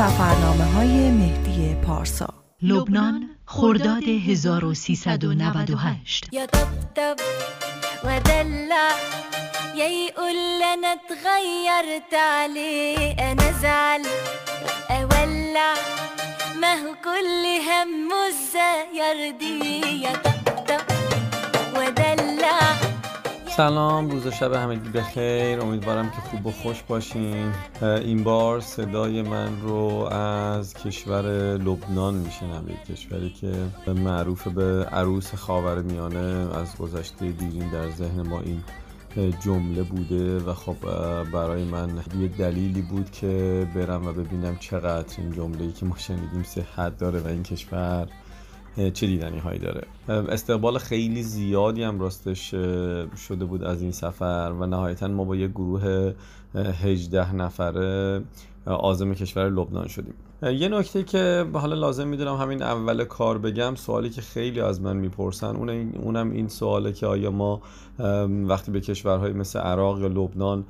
سفرنامه های مهدی پارسا. لبنان خرداد 1398 يا طبطب ودلع يا يقول أنا اتغيرت عليه. أنا زعل أولع ما هو كل همه إزاي يرضيه يا طبطب ودلع سلام روز و شب همگی بخیر امیدوارم که خوب و خوش باشین. این بار صدای من رو از کشور لبنان میشنوید. کشوری که معروف به عروس خاور میانه از گذشته دیرین در ذهن ما این جمله بوده و خب برای من یه دلیلی بود که برم و ببینم چقدر این جمله که ما شنیدیم صحت داره و این کشور چه دیدنی هایی داره؟ استقبال خیلی زیادی هم راستش شده بود از این سفر و نهایتا ما با یه گروه 18 نفره آزم کشور لبنان شدیم. یه نکته که حالا لازم می‌دونم همین اول کار بگم سوالی که خیلی از من می‌پرسن اونم این سواله که آیا ما وقتی به کشورهای مثل عراق یا لبنان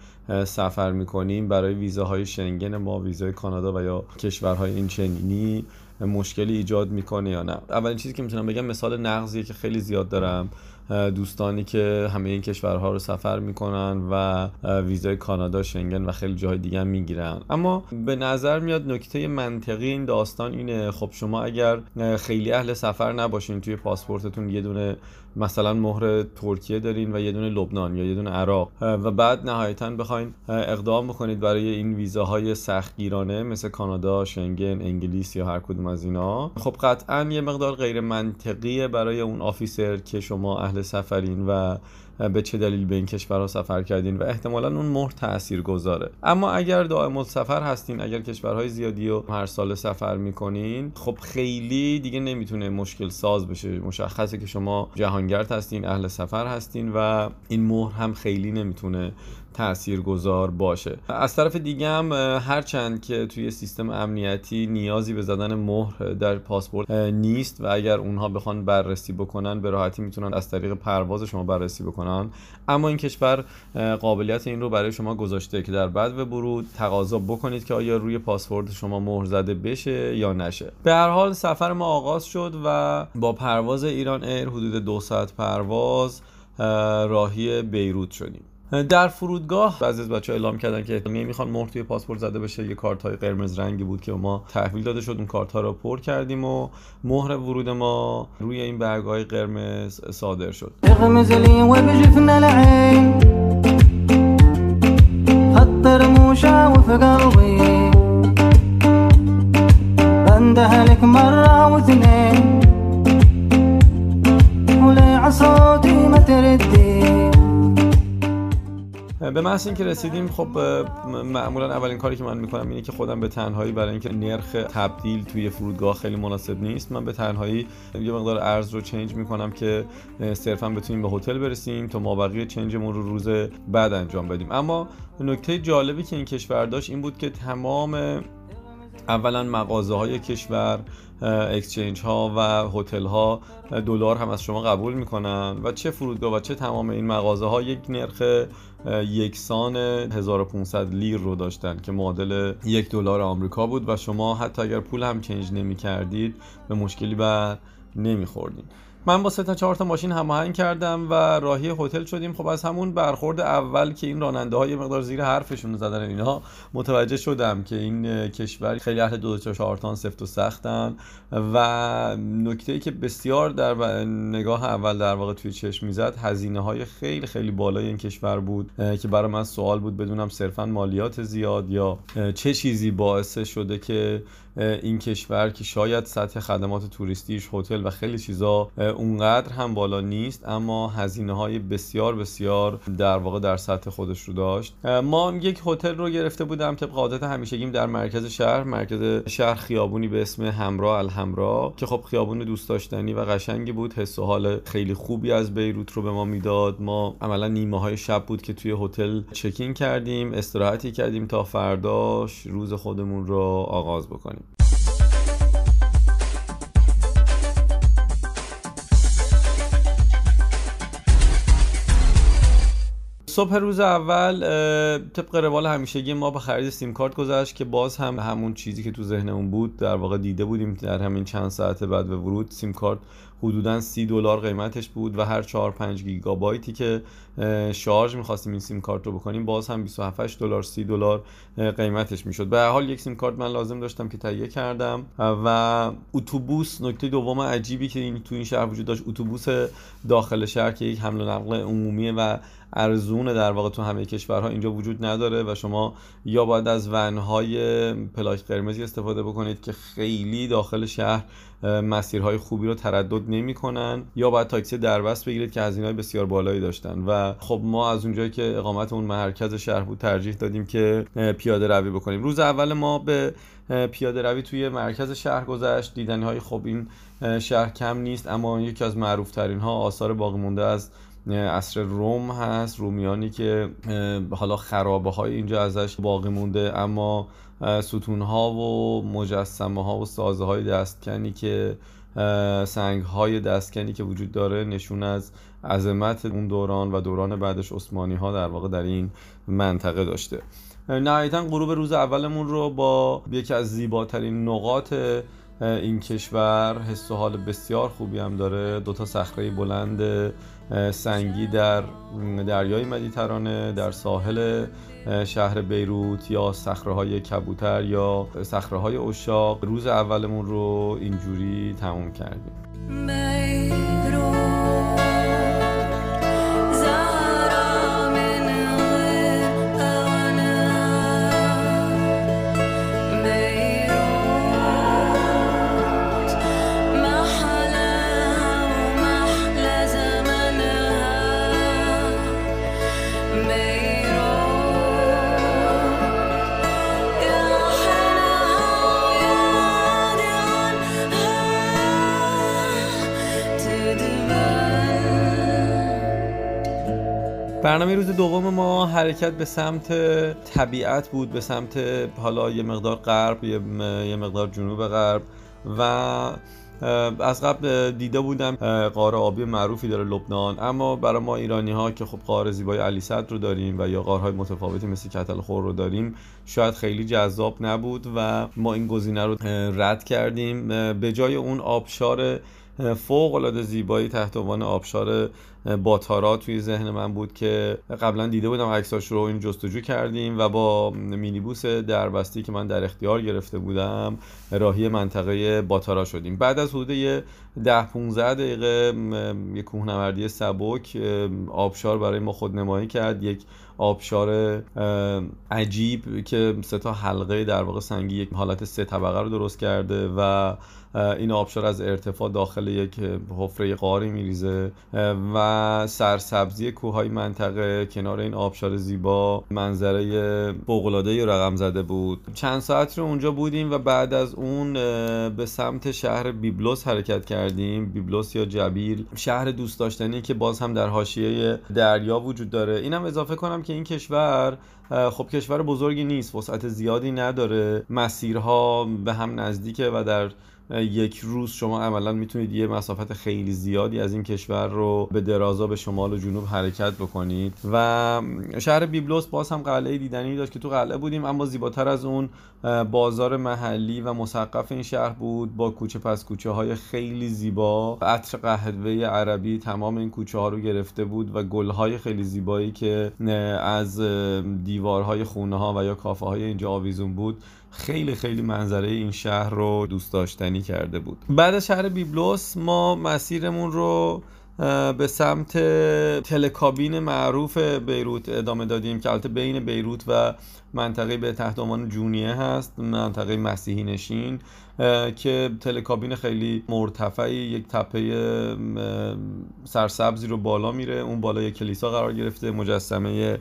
سفر می‌کنیم برای ویزاهای شنگن ما ویزای کانادا و یا کشورهای این چنینی مشکلی ایجاد می‌کنه یا نه؟ اولین چیزی که می‌تونم بگم مثال نقضیه که خیلی زیاد دارم. دوستانی که همه این کشورها رو سفر می‌کنن و ویزای کانادا شنگن و خیلی جاهای دیگه می‌گیرن. اما به نظر میاد نکته منطقی این داستان اینه. خب شما اگر خیلی اهل سفر نباشین توی پاسپورتتون یه دونه مثلا مهر ترکیه دارین و یه دونه لبنان یا یه دونه عراق و بعد نهایتا بخواین اقدام بکنید برای این ویزاهای سختگیرانه مثل کانادا، شنگن، انگلیس یا هر کدوم از اینا. خب قطعا یه مقدار غیر منطقیه برای اون آفیسر که شما اهل سفرین و به چه دلیل به این کشورها سفر کردین و احتمالا اون مهر تأثیر گذاره. اما اگر دائم سفر هستین اگر کشورهای زیادی رو هر سال سفر می‌کنین خب خیلی دیگه نمی‌تونه مشکل ساز بشه. مشخصه که شما جهانگرد هستین اهل سفر هستین و این مهر هم خیلی نمی‌تونه تاثیرگذار باشه. از طرف دیگه هم هرچند که توی سیستم امنیتی نیازی به زدن مهر در پاسپورت نیست و اگر اونها بخوان بررسی بکنن به راحتی می‌تونن از طریق پرواز شما بررسی بکنن. اما این کشور قابلیت این رو برای شما گذاشته که در بعد و برود تقاضا بکنید که آیا روی پاسپورت شما مهر زده بشه یا نشه. به هر حال سفر ما آغاز شد و با پرواز ایران ایر حدود دو ساعت پرواز راهی بیروت شدیم. در فرودگاه بعضی از بچه اعلام کردن که می‌خوان مهر توی پاسپورت زده بشه یه کارت های قرمز رنگی بود که ما تحویل داده شد اون کارت ها رو پر کردیم و مهر ورود ما روی این برگ های قرمز صادر شد. به محض اینکه رسیدیم خب معمولا اولین کاری که من می‌کنم اینه که خودم به تنهایی برای اینکه نرخ تبدیل توی فرودگاه خیلی مناسب نیست من به تنهایی یه مقدار ارز رو چنج می‌کنم که صرفا بتونیم به هتل برسیم تا ما بقیه چنجمون رو روز بعد انجام بدیم. اما نکته جالبی که این کشور داشت این بود که تمام اولا مغازه های کشور اکسچنج ها و هتل ها دلار هم از شما قبول می‌کنن. و چه فرودگاه و چه تمام این مغازه ها یک نرخ یکسان 1500 لیر رو داشتن که معادل یک دلار آمریکا بود و شما حتی اگر پول هم چنج نمی کردید به مشکلی بر نمیخوردید من با سه تا چهار تا ماشین هماهنگ کردم و راهی هتل شدیم. خب از همون برخورد اول که این راننده های مقدار زیر حرفشون زدن اینها متوجه شدم که این کشور خیلی اهل دو تا چهار تان سفت و سختن و نکته ای که بسیار در نگاه اول در واقع توی چشم می‌زد هزینه های خیلی خیلی بالای این کشور بود که برای من سوال بود بدونم صرفا مالیات زیاد یا چه چیزی باعث شده که این کشور که شاید سطح خدمات توریستیش هتل و خیلی چیزا اونقدر هم بالا نیست اما هزینه های بسیار بسیار در واقع در سطح خودش رو داشت. ما یک هتل رو گرفته بودم طبق عادت همیشگیم در مرکز شهر. مرکز شهر خیابونی به اسم همراه الهمرا که خب خیابون دوست داشتنی و قشنگی بود. حس و حال خیلی خوبی از بیروت رو به ما می‌داد. ما عملا نیمه های شب بود که توی هتل چکین کردیم استراحتی کردیم تا فرداش روز خودمون رو آغاز بکنیم. صبح روز اول طبق روال همیشگی ما به خرید سیم کارت گذشت که باز هم همون چیزی که تو ذهنمون بود در واقع دیده بودیم در همین چند ساعت بعد به ورود سیم کارت حدودا سی دلار قیمتش بود و هر 4 5 گیگابایتی که شارژ می‌خواستیم این سیم کارت رو بکنیم باز هم 27 دلار 30 دلار قیمتش می‌شد. به حال یک سیم کارت من لازم داشتم که تهیه کردم و اتوبوس نکته دوم عجیبی که این تو این شهر وجود داشت اتوبوس داخل شهر که یک حمل و نقل عمومیه و ارزون در واقع تو همه کشورها اینجا وجود نداره و شما یا باید از ونهای پلاک قرمزی استفاده بکنید که خیلی داخل شهر مسیرهای خوبی رو تردد نمی‌کنن یا باید تاکسی دربست بگیرید که هزینه بسیار بالایی داشتن. و خب ما از اونجایی که اقامتمون مرکز شهر بود ترجیح دادیم که پیاده روی بکنیم. روز اول ما به پیاده روی توی مرکز شهر گذشت. دیدنی های خب این شهر کم نیست اما یکی از معروف ترین ها آثار باقی مونده از اصر روم هست رومیانی که حالا خرابه های اینجا ازش باقی مونده اما ستون ها و مجسمه ها و سازه های دستکنی که سنگ های دستکنی که وجود داره نشون از عظمت اون دوران و دوران بعدش عثمانی ها در واقع در این منطقه داشته. نهایتا غروب روز اولمون رو با یکی از زیباترین نقاط این کشور حس و حال بسیار خوبی هم داره. دو تا صخره بلند سنگی در دریای مدیترانه در ساحل شهر بیروت یا صخره کبوتر یا صخره های اشاق روز اولمون رو اینجوری تموم کردیم. برنامه روز دوم ما حرکت به سمت طبیعت بود به سمت حالا یه مقدار غرب یه مقدار جنوب غرب و از قبل دیده بودم قاره آبی معروفی داره لبنان اما برای ما ایرانی ها که خب قاره زیبای علی صد رو داریم و یا قارهای متفاوتی مثل کتل خور رو داریم شاید خیلی جذاب نبود و ما این گزینه رو رد کردیم. به جای اون آبشار فوق العاده زیبایی تحت عنوان آبشار باتارا توی ذهن من بود که قبلا دیده بودم عکساش رو این جستجو کردیم و با مینیبوس دربستی که من در اختیار گرفته بودم راهی منطقه باتارا شدیم. بعد از حدود یه ده 15 دقیقه یک کوهنوردی سبک آبشار برای ما خودنمایی کرد. یک آبشار عجیب که سه تا حلقه در واقع سنگی یک حالت سه طبقه رو درست کرده و این آبشار از ارتفاع داخل یک حفره قاری میریزه و سرسبزی کوههای منطقه کنار این آبشار زیبا منظره فوق‌العاده رقم زده بود. چند ساعت رو اونجا بودیم و بعد از اون به سمت شهر بیبلوس حرکت کردیم. بیبلوس یا جبیل شهر دوست داشتنی که باز هم در حاشیه دریا وجود داره. اینم اضافه کنم که این کشور خب کشور بزرگی نیست وسعت زیادی نداره. مسیرها به هم نزدیکه و در یک روز شما عملا می‌تونید یه مسافت خیلی زیادی از این کشور رو به درازا به شمال و جنوب حرکت بکنید. و شهر بیبلوس باز هم قلعه دیدنی داشت که تو قلعه بودیم اما زیباتر از اون بازار محلی و مسقف این شهر بود با کوچه پس کوچه های خیلی زیبا. عطر قهوه عربی تمام این کوچه ها رو گرفته بود و گل های خیلی زیبایی که از دیوارهای خونه ها و یا کافه های اینجا آویزون بود خیلی خیلی منظره این شهر رو دوست داشتنی کرده بود. بعد شهر بیبلوس ما مسیرمون رو به سمت تلکابین معروف بیروت ادامه دادیم که البته بین بیروت و منطقه به تحت عنوان جونیه هست منطقه مسیحی نشین که تلکابین خیلی مرتفعی یک تپه سرسبزی رو بالا میره. اون بالا یک کلیسا قرار گرفته مجسمه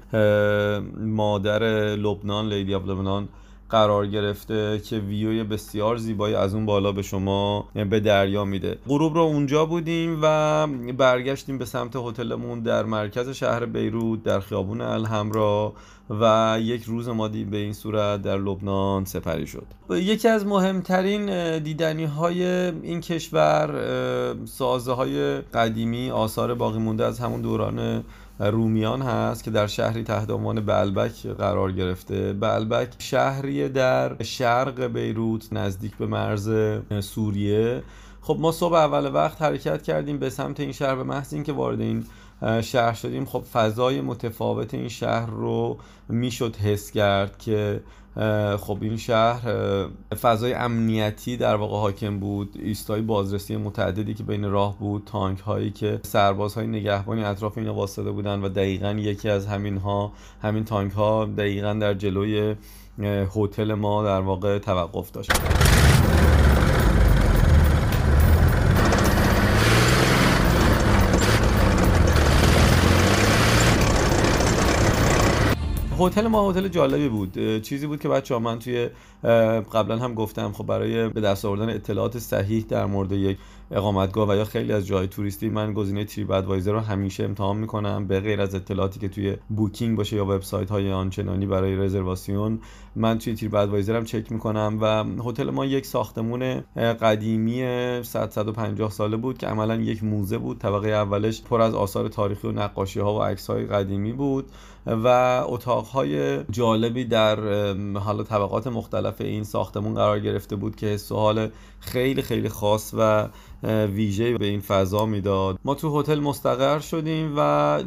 مادر لبنان لیدی آف لبنان. قرار گرفته که ویوی بسیار زیبایی از اون بالا به شما به دریا میده. غروب رو اونجا بودیم و برگشتیم به سمت هتلمون در مرکز شهر بیروت در خیابون الحمرا و یک روز ما به این صورت در لبنان سپری شد. یکی از مهمترین دیدنی های این کشور سازه های قدیمی آثار باقی مونده از همون دوران رومیان هست که در شهری تحت عنوان بلبک قرار گرفته. بلبک شهری در شرق بیروت نزدیک به مرز سوریه. خب ما صبح اول وقت حرکت کردیم به سمت این شهر به محض اینکه وارد این شهر شدیم. خب فضای متفاوت این شهر رو می‌شد حس کرد که خب این شهر فضای امنیتی در واقع حاکم بود. ایستای بازرسی متعددی که بین راه بود تانک هایی که سربازهای نگهبانی اطراف اینا واسطه بودن و دقیقا یکی از همین ها همین تانک ها دقیقا در جلوی هتل ما در واقع توقف داشت. هتل ما هتل جالبی بود. چیزی بود که بچه ها من توی قبلا هم گفتم خب برای به دست آوردن اطلاعات صحیح در مورد یک اقامتگاه و یا خیلی از جای توریستی من گزینه تریپ ادوایزر رو همیشه امتحان می‌کنم. به غیر از اطلاعاتی که توی بوکینگ باشه یا وبسایت های آنچنانی برای رزرواسیون من توی تریپ ادوایزرم چک می‌کنم و هتل ما یک ساختمون قدیمی 100 150 ساله بود که عملا یک موزه بود. طبقه اولش پر از آثار تاریخی و نقاشی ها و عکس های قدیمی بود و اتاقهای جالبی در حالا طبقات مختلف این ساختمون قرار گرفته بود که حس حال خیلی خیلی خاص و ویژه به این فضا می‌داد. ما تو هتل مستقر شدیم و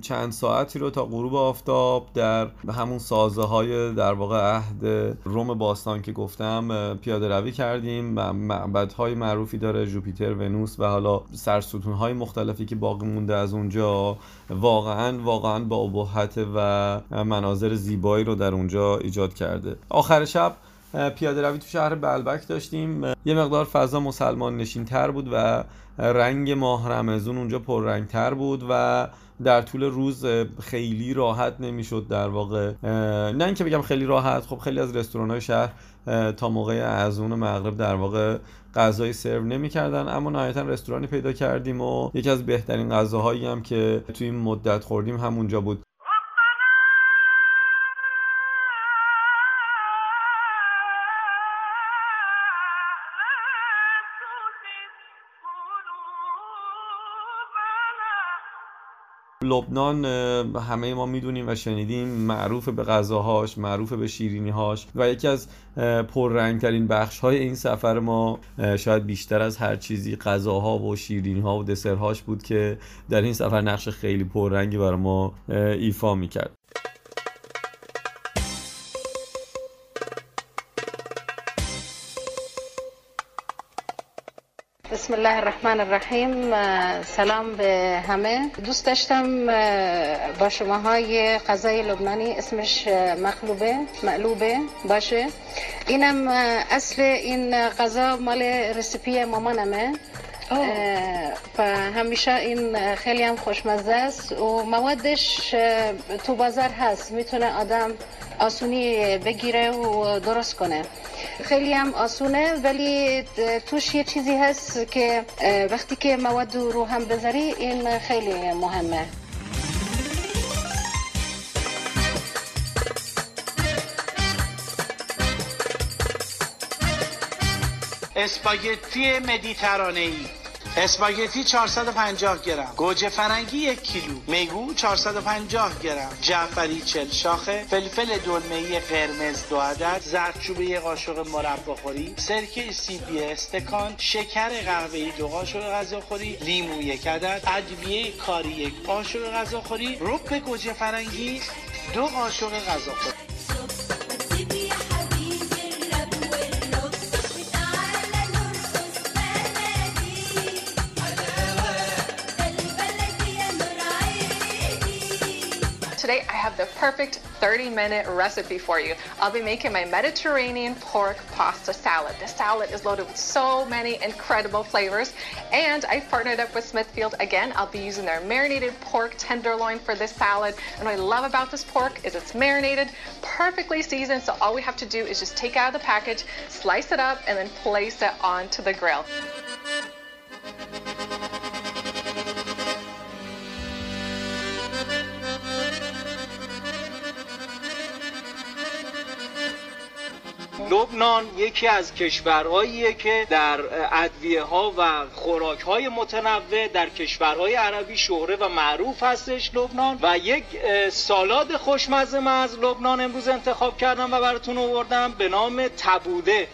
چند ساعتی رو تا غروب آفتاب در همون سازه های در واقع عهد روم باستان که گفتم پیاده روی کردیم. معبدهای معروفی داره جوپیتر ونوس و حالا سرستون های مختلفی که باقی مونده از اونجا. واقعا واقعا با ابهت و مناظر زیبایی رو در اونجا ایجاد کرده. آخر شب پیاده روی تو شهر بلبک داشتیم. یه مقدار فضا مسلمان نشین تر بود و رنگ ماه رمزون اونجا پررنگ تر بود و در طول روز خیلی راحت نمی‌شد در واقع. نه اینکه بگم خیلی راحت خب خیلی از رستوران های شهر تا موقع از اون مغرب در واقع غذای سرو نمی‌کردن اما نهایتا رستورانی پیدا کردیم و یکی از بهترین غذاهایی هم که توی این مدت خوردیم همونجا بود. لبنان همه ما می‌دونیم و شنیدیم معروف به غذاهاش معروف به شیرینیهاش و یکی از پررنگترین بخش های این سفر ما شاید بیشتر از هر چیزی غذاها و شیرینی ها و دسرهاش بود که در این سفر نقش خیلی پررنگی برای ما ایفا می‌کرد. بسم الله الرحمن الرحیم سلام به همه دوست داشتم با شما های غذای لبنانی اسمش مقلوبه مقلوبه باشه اینم اصل این غذا مال رسیپی مامانمه و همیشه این خیلی هم خوشمزه است و موادش تو بازار هست می‌تونه آدم آسونی بگیره و درست کنه. خیلی هم آسونه ولی توش یه چیزی هست که وقتی که مواد رو هم بذاری این خیلی مهمه. اسپاگتی مدیترانه ای اسپاگتی 450 گرم. گوجه فرنگی یک کیلو. میگو 450 گرم. جعفری چل شاخه. فلفل دلمه قرمز دو عدد. زردچوبه یک قاشق مربا خوری. سرکه سیبی استکان. شکر قهوه‌ای دو قاشق غذاخوری لیمو یک عدد. ادویه کاری یک قاشق غذاخوری رب گوجه فرنگی دو قاشق غذاخوری perfect 30 minute recipe for you. I'll be making my Mediterranean pork pasta salad. The salad is loaded with so many incredible flavors and I've partnered up with Smithfield again. I'll be using their marinated pork tenderloin for this salad. And what I love about this pork is it's marinated, perfectly seasoned. So all we have to do is just take out of the package, slice it up and then place it onto the grill. لبنان یکی از کشورهاییه که در ادویه ها و خوراک های متنوع در کشورهای عربی شهره و معروف هستش لبنان و یک سالاد خوشمزه من از لبنان امروز انتخاب کردم و براتون آوردم به نام تبوده.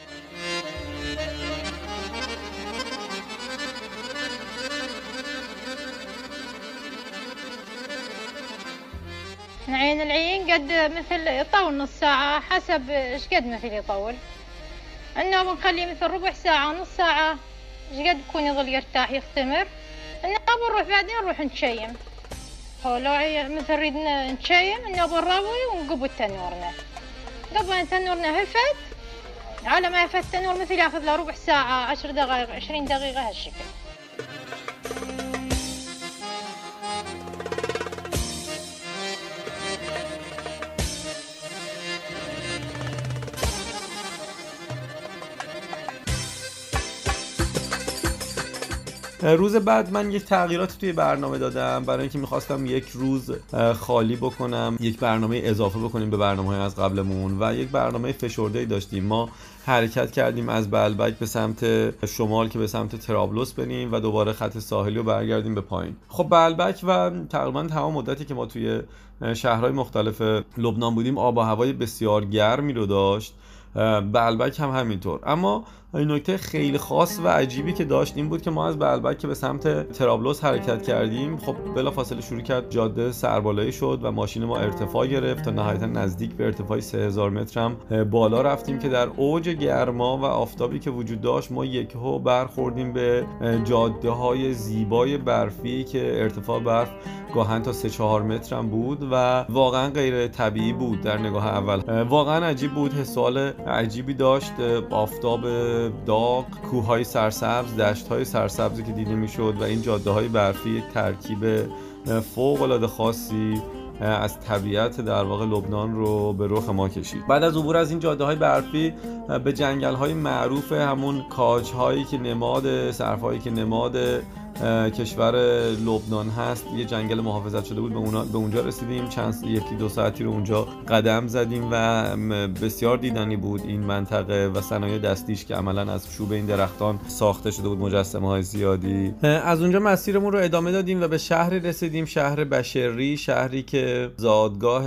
عين العين قد مثل يطول نص ساعة حسب إيش قد مثل يطول. انه بنخليه مثل ربع ساعة نص ساعة. إيش قد بكون يظل يرتاح يختمر. انه بنروح بعدين نروح نشيم. هو لو مثل نريد نشيم انه بنروي ونقبل تنورنا قبل تنورنا هفت على ما يفت تنور مثل ياخذ له ربع ساعة عشر دقائق عشرين دقيقة هالشكل. روز بعد من یک تغییراتی توی برنامه دادم. برای اینکه می‌خواستم یک روز خالی بکنم یک برنامه اضافه بکنیم به برنامه های از قبلمون و یک برنامه فشرده داشتیم. ما حرکت کردیم از بلبک به سمت شمال که به سمت ترابلوس بریم و دوباره خط ساحلی رو برگردیم به پایین. خب بلبک و تقریبا تمام مدتی که ما توی شهرهای مختلف لبنان بودیم آب و هوای بسیار گرمی رو داشت. بلبک هم همینطور. اما این نکته خیلی خاص و عجیبی که داشت این بود که ما از بلبک که به سمت ترابلوس حرکت کردیم خب بلا فاصله شروع کرد جاده سربالایی شد و ماشین ما ارتفاع گرفت تا نهایتا نزدیک به ارتفاع 3000 متر هم بالا رفتیم که در اوج گرما و آفتابی که وجود داشت ما یکهو برخوردیم به جاده های زیبای برفی که ارتفاع برف گاهن تا 3 4 متر هم بود و واقعا غیر طبیعی بود در نگاه اول. واقعا عجیب بود حسال عجیبی داشت آفتاب داغ کوههای سرسبز دشت های سرسبزی که دیده می‌شد و این جاده های برفی ترکیب فوق العاده خاصی از طبیعت در واقع لبنان رو به رخ ما کشید. بعد از عبور از این جاده های برفی به جنگل های معروف همون کاج هایی که نماد صرف هایی که نماد کشور لبنان هست. یه جنگل محافظت شده بود به, اونا به اونجا رسیدیم. چند یکی دو ساعتی رو اونجا قدم زدیم و بسیار دیدنی بود این منطقه و صنایع دستیش که عملا از چوب این درختان ساخته شده بود مجسمه های زیادی از اونجا مسیرمون رو ادامه دادیم و به شهری رسیدیم شهر بشری شهری که زادگاه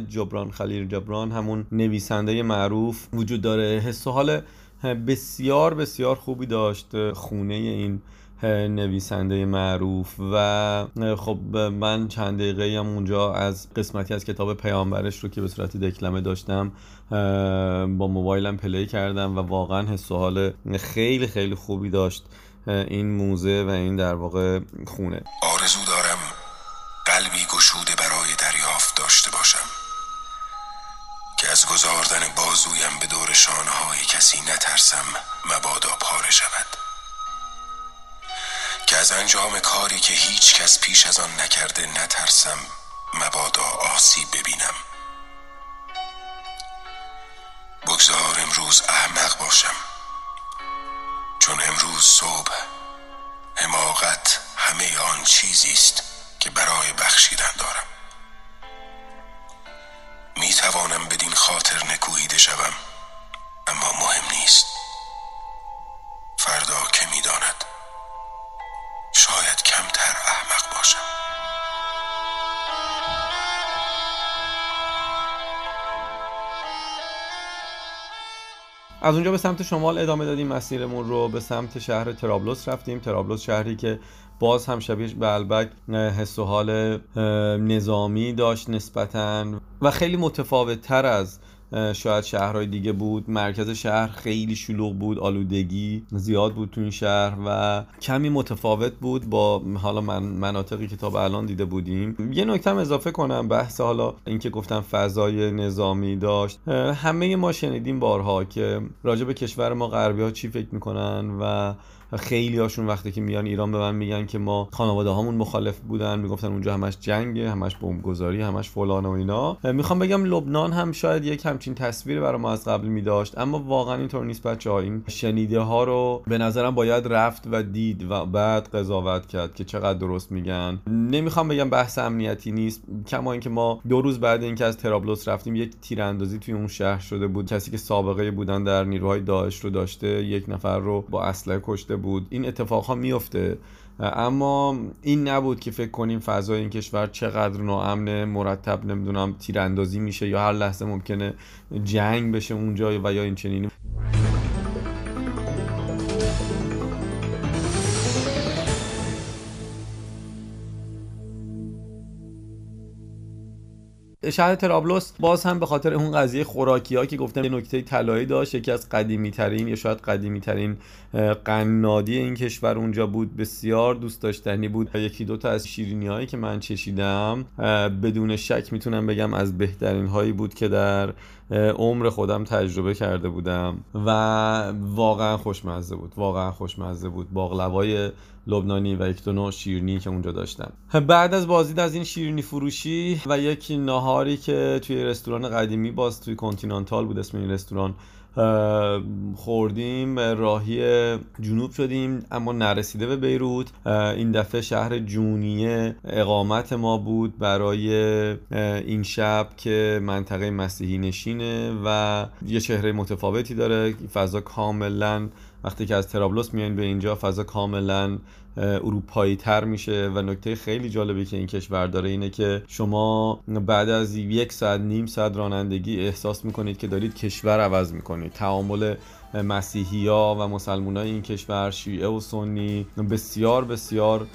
جبران خلیل جبران همون نویسنده معروف وجود داره. حس و حال بسیار بسیار خوبی داشت. خونه این نویسنده معروف و خب من چند دقیقه هم اونجا از قسمتی از کتاب پیامبرش رو که به صورت دکلمه داشتم با موبایلم پلی کردم و واقعا حس و حال خیلی خیلی خوبی داشت این موزه و این در واقع خونه. آرزو دارم قلبی گشوده برای دریافت داشته باشم که از گذاردن بازویم به دور شانه های کسی نترسم مبادا پاره شود. که از انجام کاری که هیچ کس پیش از آن نکرده نترسم مبادا آسیب ببینم. بگذار امروز احمق باشم. چون امروز صبح حماقت همه آن چیزی است که برای بخشیدن دارم. می توانم بدین خاطر نکوهیده شوم اما مهم نیست. فردا که می‌داند شاید کمتر احمق باشم. از اونجا به سمت شمال ادامه دادیم مسیرمون رو به سمت شهر ترابلوس رفتیم. ترابلوس شهری که باز هم شبیه به البک حس و حال نظامی داشت نسبتا و خیلی متفاوت تر از شاید شهرهای دیگه بود. مرکز شهر خیلی شلوغ بود آلودگی زیاد بود تو این شهر و کمی متفاوت بود با حالا من مناطقی که تا به الان دیده بودیم. یه نکته اضافه کنم بحث حالا اینکه گفتم فضای نظامی داشت. همه ما شنیدیم بارها که راجع به کشور ما غربی ها چی فکر می‌کنن و خیلی هاشون وقتی که میان ایران به من میگن که ما خانواده هامون مخالف بودن می‌گفتن اونجا همش جنگه همش بمبگذاری همش فلان و اینا. می‌خوام بگم لبنان هم شاید یک همچین تصویر برای ما از قبل میداشت اما واقعا اینطور نیست بچه ها این شنیده ها رو به نظرم باید رفت و دید و بعد قضاوت کرد که چقدر درست میگن. نمی‌خوام بگم بحث امنیتی نیست کما اینکه ما دو روز بعد اینکه از ترابلوس رفتیم یک تیراندازی توی اون شهر شده بود. کسی که سابقه بودن در نیروهای داعش رو داشته یک نفر رو با اسلحه کشته بود. این اتفاق ها میفته اما این نبود که فکر کنیم فضای این کشور چقدر ناامن مرتب نمی‌دونم تیراندازی میشه یا هر لحظه ممکنه جنگ بشه اونجا و یا این چنینی شهر ترابلوس باز هم به خاطر اون قضیه خوراکی ها که گفتم یه نکته طلایی داشت یکی از قدیمی ترین یا شاید قدیمی ترین قنادی این کشور اونجا بود. بسیار دوست داشتنی بود. یکی دو تا از شیرینی هایی که من چشیدم بدون شک می‌تونم بگم از بهترین هایی بود که در عمر خودم تجربه کرده بودم. و واقعا خوشمزه بود. واقعا خوشمزه بود. باقلوای لبنانی و یک دو نوع شیرینی که اونجا داشتم. بعد از بازدید از این شیرینی فروشی و یک ناهاری که توی رستوران قدیمی باز توی کنتینانتال بود اسم این رستوران خوردیم راهی جنوب شدیم اما نرسیده به بیروت. این دفعه شهر جونیه اقامت ما بود برای این شب که منطقه مسیحی نشینه و یه چهره متفاوتی داره فضا کاملا وقتی که از ترابلوس میاین به اینجا فضا کاملا اروپایی تر میشه و نکته خیلی جالبی که این کشور داره اینه که شما بعد از یک ساعت نیم ساعت رانندگی احساس می‌کنید که دارید کشور عوض می‌کنید. تعامل مسیحی ها و مسلمان های این کشور شیعه و سنی بسیار بسیار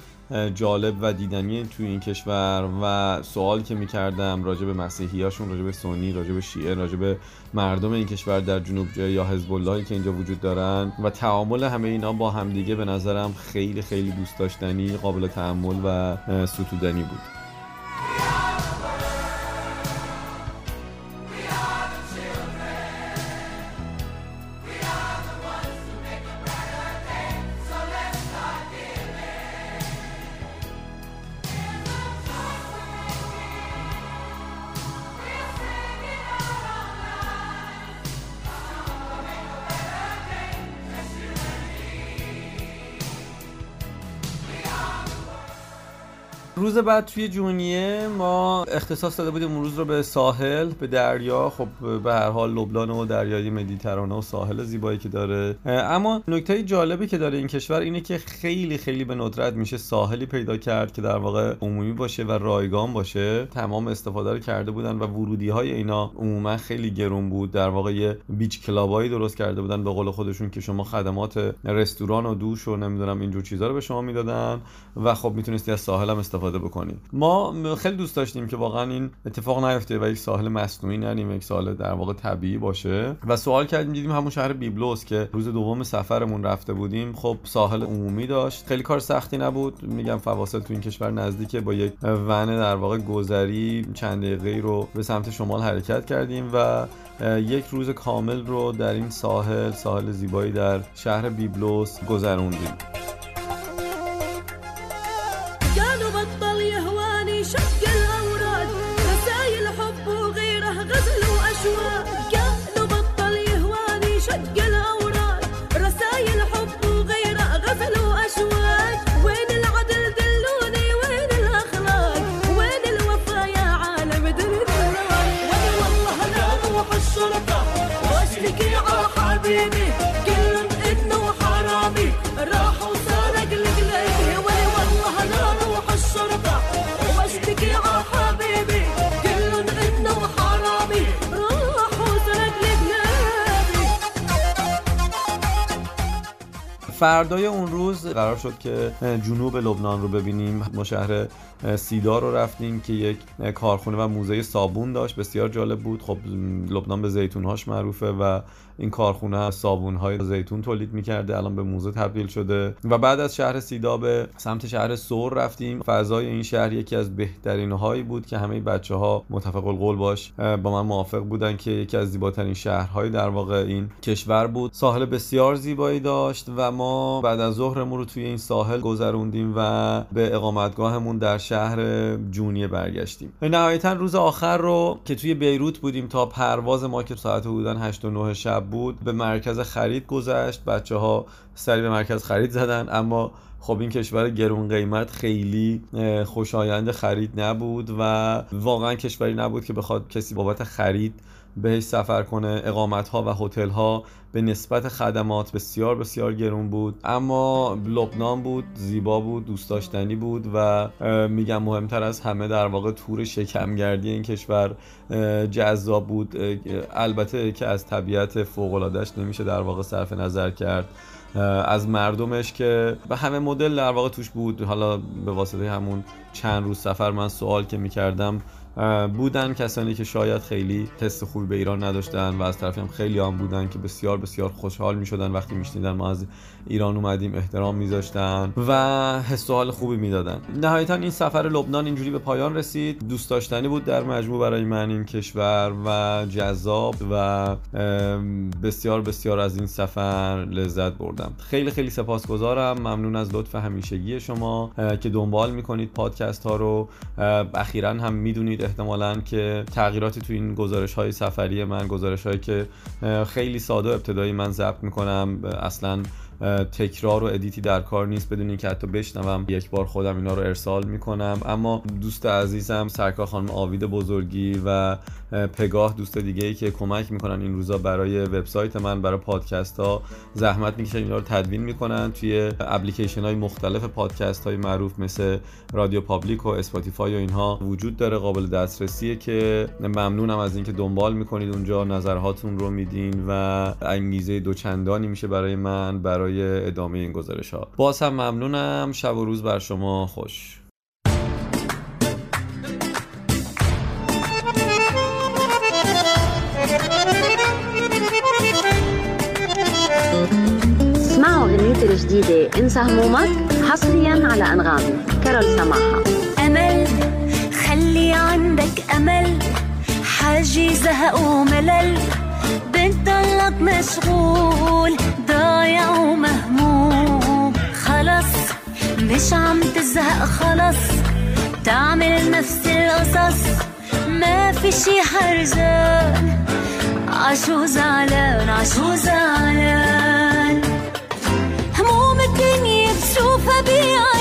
جالب و دیدنی توی این کشور و سوال که می‌کردم راجع به مسیحی هاشون راجع به سنی راجع به شیعه راجع به مردم این کشور در جنوب یا حزب اللهی که اینجا وجود دارن و تعامل همه اینا با همدیگه به نظرم خیلی خیلی دوست داشتنی قابل تحمل و ستودنی بود. بعد توی جونیه ما اختصاص داده بودیم روز رو به ساحل به دریا. خب به هر حال لبنان و دریای مدیترانه و ساحل زیبایی که داره. اما نکته جالبی که داره این کشور اینه که خیلی خیلی به ندرت میشه ساحلی پیدا کرد که در واقع عمومی باشه و رایگان باشه. تمام استفاده رو کرده بودن و ورودی های اینا عموما خیلی گرون بود. در واقع یه بیچ کلابایی درست کرده بودن به قول خودشون که شما خدمات رستوران و دوش و نمی‌دونم اینجور چیزا رو به شما می‌دادن و خب می‌تونستی از ساحل هم استفاده بکنید ما خیلی دوست داشتیم که واقعا این اتفاق نیفته و یک ساحل مصنوعی نریم یک ساحل در واقع طبیعی باشه. و سوال کردیم دیدیم همون شهر بیبلوس که روز دوم سفرمون رفته بودیم. خب ساحل عمومی داشت. خیلی کار سختی نبود. میگم فواصل تو این کشور نزدیکه. با یک ون در واقع گذری چند دقیقه رو به سمت شمال حرکت کردیم و یک روز کامل رو در این ساحل ساحل زیبایی در شهر بیبلوس گذروندیم. فردای اون روز قرار شد که جنوب لبنان رو ببینیم. ما شهر سیدا رو رفتیم که یک کارخونه و موزه صابون داشت. بسیار جالب بود. خب لبنان به زیتونهاش معروفه و این کارخونه صابون های زیتون تولید می‌کرده الان به موزه تبدیل شده و بعد از شهر سیدا به سمت شهر سور رفتیم. فضای این شهر یکی از بهترین هایی بود که همه بچه ها متفق القول باش با من موافق بودن که یکی از زیباترین شهرهای در واقع این کشور بود. ساحل بسیار زیبایی داشت و ما بعد از ظهرمون رو توی این ساحل گذروندیم و به اقامتگاهمون در شهر جونیه برگشتیم. نهایتا روز آخر رو که توی بیروت بودیم تا پرواز ما که ساعت حدودا 8 و 9 شب بود به مرکز خرید گذشت. بچه ها سری به مرکز خرید زدن اما خب این کشور گرون قیمت خیلی خوشایند خرید نبود و واقعا کشوری نبود که بخواد کسی بابت خرید بهش سفر کنه. اقامت ها و هتل ها به نسبت خدمات بسیار بسیار گرون بود. اما لبنان بود زیبا بود دوست داشتنی بود و میگم مهمتر از همه در واقع تور شکمگردی این کشور جذاب بود. البته که از طبیعت فوق نمیشه در واقع صرف نظر کرد. از مردمش که به همه مدل در واقع توش بود. حالا به واسطه همون چند روز سفر من سوال که می‌کردم بودن کسانی که شاید خیلی تست خوبی به ایران نداشتن و از طرفی هم خیلی هم بودن که بسیار بسیار خوشحال می شدن وقتی میشنیدن ما از ایران اومدیم احترام میذاشتن و حس و حال خوبی می‌دادن. نهایتا این سفر لبنان اینجوری به پایان رسید. دوست داشتنی بود در مجموع برای من این کشور و جذاب و بسیار بسیار از این سفر لذت بردم. خیلی خیلی سپاسگزارم. ممنون از لطف همیشگی شما که دنبال می‌کنید پادکست ها رو اخیرا هم می‌دونید احتمالا که تغییراتی تو این گزارش های سفری من گزارش هایی که خیلی ساده ابتدایی من ضبط می‌کنم اصلا تکرار و ادیتی در کار نیست بدون اینکه حتی بشنوم. یک بار خودم اینا رو ارسال می‌کنم. اما دوست عزیزم سرکار خانم آوید بزرگی و پگاه دوست دیگه ای که کمک می‌کنن این روزا برای وبسایت من برای پادکست ها زحمت می‌کشن اینا رو تدوین می‌کنن توی اپلیکیشن های مختلف پادکست های معروف مثل RadioPublic و Spotify و اینها وجود داره قابل دسترسیه که ممنونم از اینکه دنبال می‌کنید. اونجا نظرهاتون رو میدین و انگیزه دوچندانی میشه برای من برای ادامه این گزارش ها باز هم ممنونم. شب و روز بر شما خوش. اسمعوا اغنيتي الجديدة. انسى همومك حصريا على انغامي كارول سماحة. أمل خلي عندك أمل. حاجي زهق وملل بتضلك مشغول. بقى خلاص. تعمل نفس القصص. ما في شي حرجان. عشو زعلان عشو زعلان. هموم الدنيا بشوفها بيعان